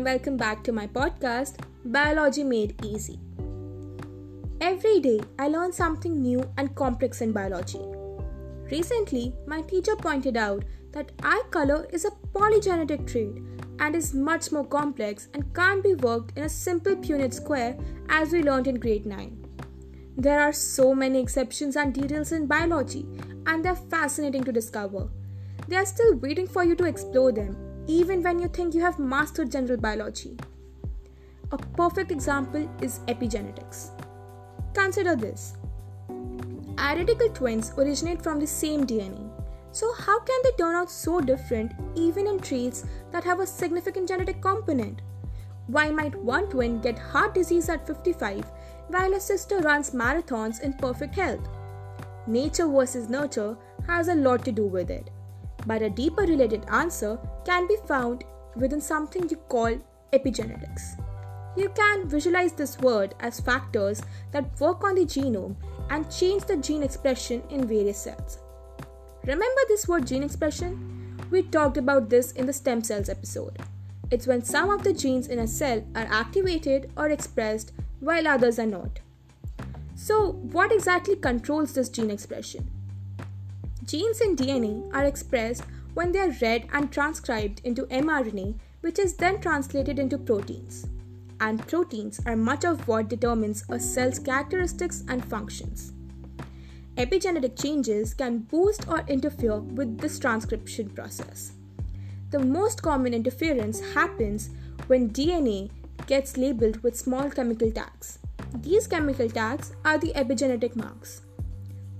and welcome back to my podcast, Biology Made Easy. Every day, I learn something new and complex in biology. Recently, my teacher pointed out that eye color is a polygenetic trait and is much more complex and can't be worked in a simple Punnett square as we learned in grade 9. There are so many exceptions and details in biology, and they're fascinating to discover. They are still waiting for you to explore them, even when you think you have mastered general biology. A perfect example is epigenetics. Consider this identical twins originate from the same DNA. So, how can they turn out so different even in traits that have a significant genetic component? Why might one twin get heart disease at 55 while a sister runs marathons in perfect health? Nature versus nurture has a lot to do with it but a deeper related answer can be found within something you call epigenetics. You can visualize this word as factors that work on the genome and change the gene expression in various cells. Remember this word gene expression? We talked about this in the stem cells episode. It's when some of the genes in a cell are activated or expressed while others are not. So, what exactly controls this gene expression? Genes in DNA are expressed when they are read and transcribed into mRNA, which is then translated into proteins. And proteins are much of what determines a cell's characteristics and functions. Epigenetic changes can boost or interfere with this transcription process. The most common interference happens when DNA gets labeled with small chemical tags. These chemical tags are the epigenetic marks.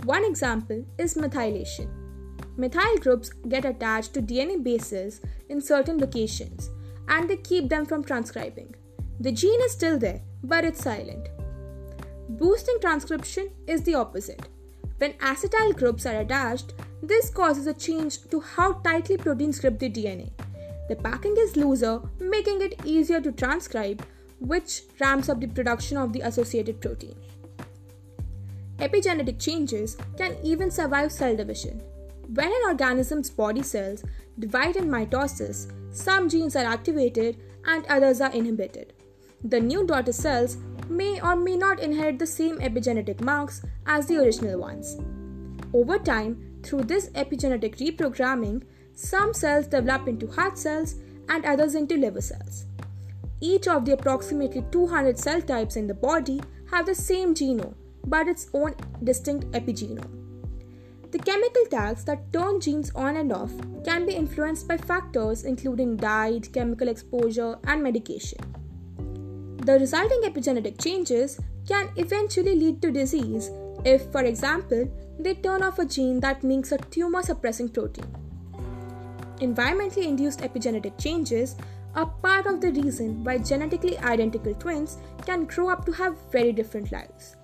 One example is methylation. Methyl groups get attached to DNA bases in certain locations and they keep them from transcribing. The gene is still there, but it's silent. Boosting transcription is the opposite. When acetyl groups are attached, this causes a change to how tightly proteins grip the DNA. The packing is looser, making it easier to transcribe, which ramps up the production of the associated protein. Epigenetic changes can even survive cell division. When an organism's body cells divide in mitosis, some genes are activated and others are inhibited. The new daughter cells may or may not inherit the same epigenetic marks as the original ones. Over time, through this epigenetic reprogramming, some cells develop into heart cells and others into liver cells. Each of the approximately 200 cell types in the body have the same genome but its own distinct epigenome. The chemical tags that turn genes on and off can be influenced by factors including diet, chemical exposure, and medication. The resulting epigenetic changes can eventually lead to disease if, for example, they turn off a gene that makes a tumor suppressing protein. Environmentally induced epigenetic changes are part of the reason why genetically identical twins can grow up to have very different lives.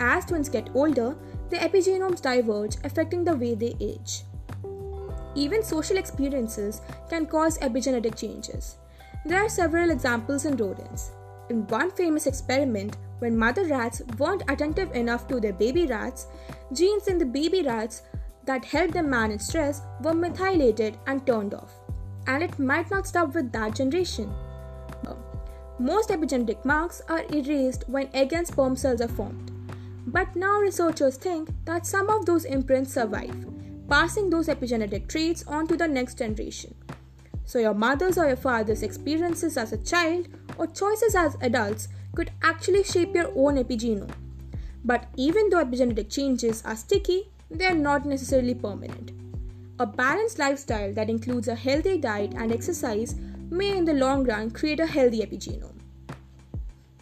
As twins get older, the epigenomes diverge, affecting the way they age. Even social experiences can cause epigenetic changes. There are several examples in rodents. In one famous experiment, when mother rats weren't attentive enough to their baby rats, genes in the baby rats that helped them manage stress were methylated and turned off. And it might not stop with that generation. Um, most epigenetic marks are erased when egg and sperm cells are formed. But now researchers think that some of those imprints survive, passing those epigenetic traits on to the next generation. So, your mother's or your father's experiences as a child or choices as adults could actually shape your own epigenome. But even though epigenetic changes are sticky, they are not necessarily permanent. A balanced lifestyle that includes a healthy diet and exercise may, in the long run, create a healthy epigenome.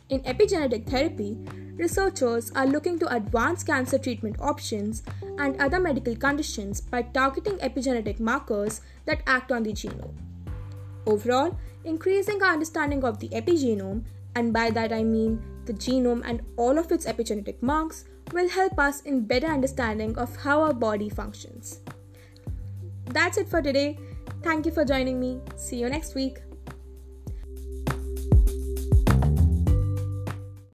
In epigenetic therapy, researchers are looking to advance cancer treatment options and other medical conditions by targeting epigenetic markers that act on the genome. Overall, increasing our understanding of the epigenome, and by that I mean the genome and all of its epigenetic marks, will help us in better understanding of how our body functions. That's it for today. Thank you for joining me. See you next week.